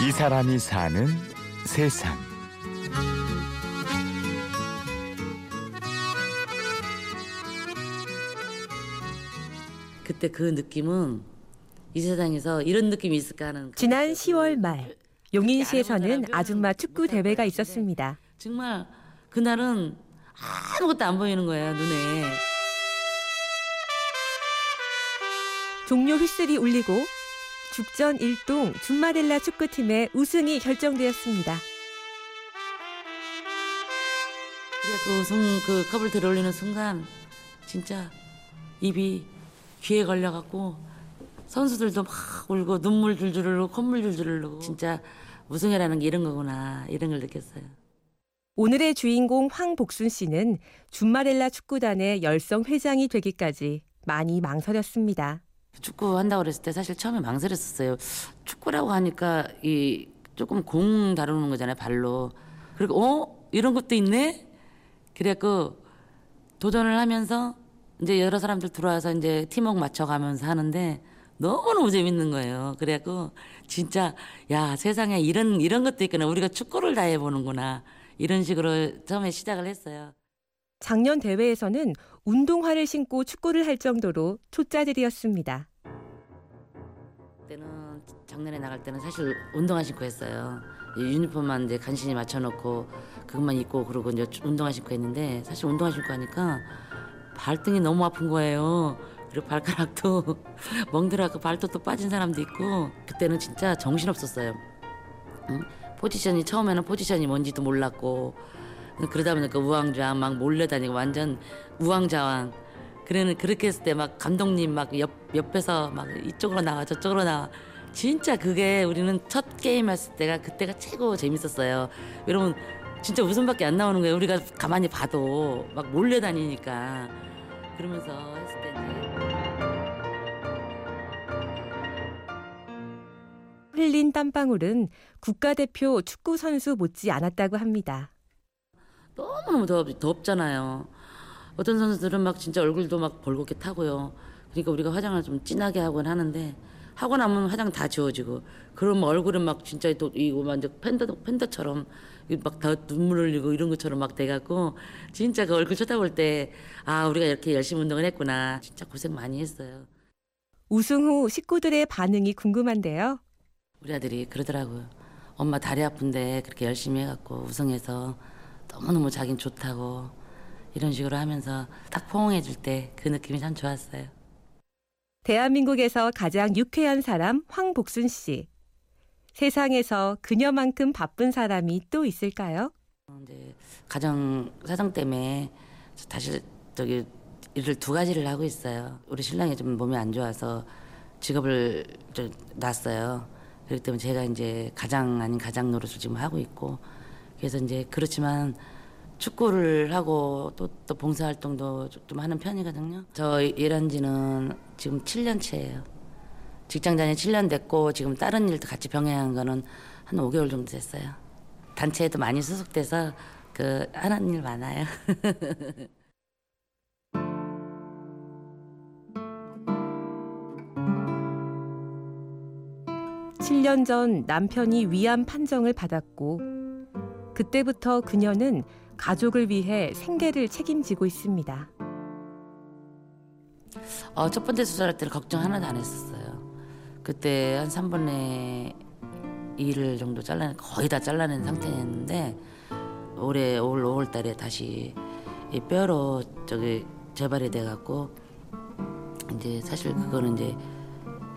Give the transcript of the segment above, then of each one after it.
이 사람이 사는 세상. 그때 그 느낌은 이 세상에서 이런 느낌이 있을까 하는 지난 10월 말 용인시에서는 아줌마 축구 대회가 있었습니다. 정말 그날은 아무것도 안 보이는 거예요 눈에 종료 휘슬이 울리고 죽전 일동 준마렐라 축구팀의 우승이 결정되었습니다. 그 우승 그 컵을 들어올리는 순간 진짜 입이 귀에 걸려갖고 선수들도 막 울고 눈물 줄줄 흘리고 콧물 줄줄 흘리고 진짜 우승이라는 게 이런 거구나 이런 걸 느꼈어요. 오늘의 주인공 황복순 씨는 준마렐라 축구단의 열성 회장이 되기까지 많이 망설였습니다. 축구 한다고 그랬을 때 사실 처음에 망설였었어요. 축구라고 하니까 이 조금 공 다루는 거잖아요, 발로. 그리고 어? 이런 것도 있네? 그래갖고 도전을 하면서 이제 여러 사람들 들어와서 이제 팀워크 맞춰가면서 하는데 너무너무 재밌는 거예요. 그래갖고 진짜 야 세상에 이런 이런 것도 있구나. 우리가 축구를 다 해보는구나. 이런 식으로 처음에 시작을 했어요. 작년 대회에서는 운동화를 신고 축구를 할 정도로 초짜들이었습니다. 그때는 작년에 나갈 때는 사실 운동화 신고 했어요. 이 유니폼만 이제 간신히 맞춰놓고 그것만 입고 그러고 이제 운동화 신고 했는데 사실 운동화 신고 하니까 발등이 너무 아픈 거예요. 그리고 발가락도 멍들어갖고 발톱도 빠진 사람도 있고 그때는 진짜 정신 없었어요. 응? 포지션이 처음에는 포지션이 뭔지도 몰랐고 그러다 보니까 우왕좌왕 막 몰려다니고 완전 우왕좌왕. 그래는 그렇게 했을 때 막 감독님 막 옆 옆에서 막 이쪽으로 나와 저쪽으로 나와 진짜 그게 우리는 첫 게임 했을 때가 그때가 최고 재밌었어요. 여러분 진짜 웃음밖에 안 나오는 거예요. 우리가 가만히 봐도 막 몰려다니니까 그러면서 했을 때 흘린 땀방울은 국가대표 축구 선수 못지 않았다고 합니다. 너무너무 덥, 덥잖아요. 어떤 선수들은 막 진짜 얼굴도 막 벌겋게 타고요. 그러니까 우리가 화장을 좀 진하게 하곤 하는데 하고 나면 화장 다 지워지고 그러면 얼굴은 막 진짜 또 이거 완전 팬더 팬더처럼 막 다 눈물 흘리고 이런 것처럼 막 돼갖고 진짜 그 얼굴 쳐다볼 때 아 우리가 이렇게 열심히 운동을 했구나 진짜 고생 많이 했어요. 우승 후 식구들의 반응이 궁금한데요. 우리 아들이 그러더라고요. 엄마 다리 아픈데 그렇게 열심히 해갖고 우승해서 너무너무 자긴 좋다고 이런 식으로 하면서 딱 포옹해줄 때 그 느낌이 참 좋았어요. 대한민국에서 가장 유쾌한 사람 황복순 씨. 세상에서 그녀만큼 바쁜 사람이 또 있을까요? 이제 가정 사정 때문에 다시 저기 일을 두 가지를 하고 있어요. 우리 신랑이 좀 몸이 안 좋아서 직업을 좀 놨어요. 그렇기 때문에 제가 이제 가장 아닌 가장 노릇을 지금 하고 있고 그래서 이제 그렇지만 축구를 하고 또, 또 봉사활동도 좀 하는 편이거든요. 저 일한 지는 지금 7년째예요. 직장 다니 7년 됐고 지금 다른 일도 같이 병행한 거는 한 5개월 정도 됐어요. 단체에도 많이 소속돼서 그 하는 일 많아요. 7년 전 남편이 위암 판정을 받았고 그때부터 그녀는 가족을 위해 생계를 책임지고 있습니다. 어, 첫 번째 수술할 때는 걱정 하나도 안 했었어요. 그때 한 3분의 1을 정도 잘라낸 거의 다 잘라낸 상태였는데 올해 올 5월 달에 다시 이 뼈로 저기 재발이 돼 갖고 이제 사실 그거는 이제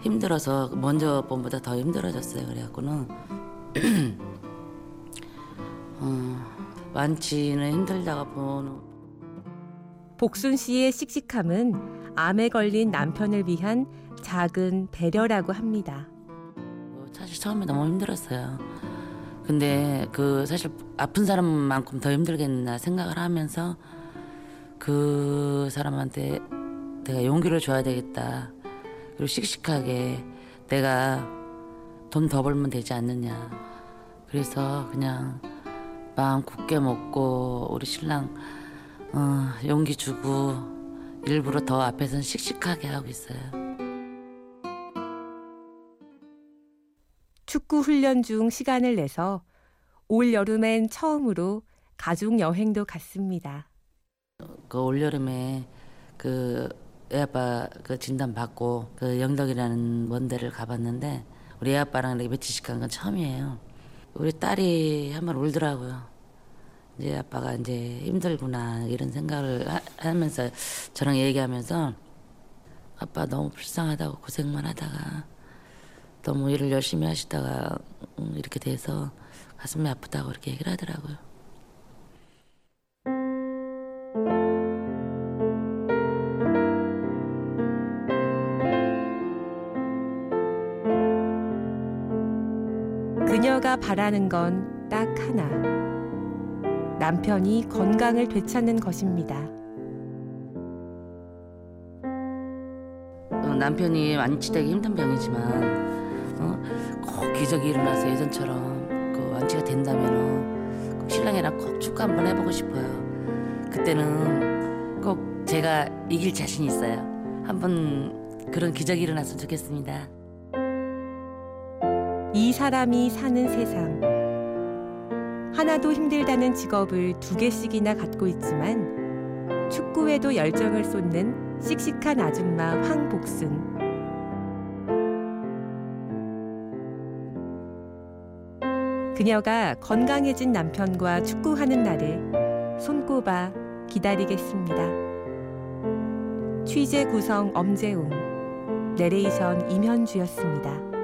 힘들어서 먼저 번보다 더 힘들어졌어요. 그래 갖고는 어, 완치는 힘들다가 보는 복순 씨의 씩씩함은 암에 걸린 남편을 위한 작은 배려라고 합니다. 뭐 사실 처음에 너무 힘들었어요. 근데 그 사실 아픈 사람만큼 더 힘들겠나 생각을 하면서 그 사람한테 내가 용기를 줘야 되겠다. 그리고 씩씩하게 내가 돈 더 벌면 되지 않느냐. 그래서 그냥 마음 굳게 먹고 우리 신랑 어, 용기 주고 일부러 더 앞에서는 씩씩하게 하고 있어요. 축구 훈련 중 시간을 내서 올 여름엔 처음으로 가족 여행도 갔습니다. 그 올 여름에 그 애아빠 그 진단 받고 그 영덕이라는 먼 데를 가봤는데 우리 애아빠랑 이렇게 며칠씩 간 건 처음이에요. 우리 딸이 한 번 울더라고요. 이제 아빠가 이제 힘들구나 이런 생각을 하, 하면서 저랑 얘기하면서 아빠 너무 불쌍하다고 고생만 하다가 너무 일을 열심히 하시다가 음, 이렇게 돼서 가슴이 아프다고 이렇게 얘기를 하더라고요. 바라는 건 딱 하나. 남편이 건강을 되찾는 것입니다. 어, 남편이 완치되기 힘든 병이지만 어, 꼭 기적이 일어나서 예전처럼 그 완치가 된다면은 꼭 신랑이랑 꼭 축구 한번 해보고 싶어요. 그때는 꼭 제가 이길 자신 있어요. 한번 그런 기적이 일어났으면 좋겠습니다. 이 사람이 사는 세상. 하나도 힘들다는 직업을 두 개씩이나 갖고 있지만 축구에도 열정을 쏟는 씩씩한 아줌마 황복순. 그녀가 건강해진 남편과 축구하는 날을 손꼽아 기다리겠습니다. 취재 구성 엄재웅, 내레이션 임현주였습니다.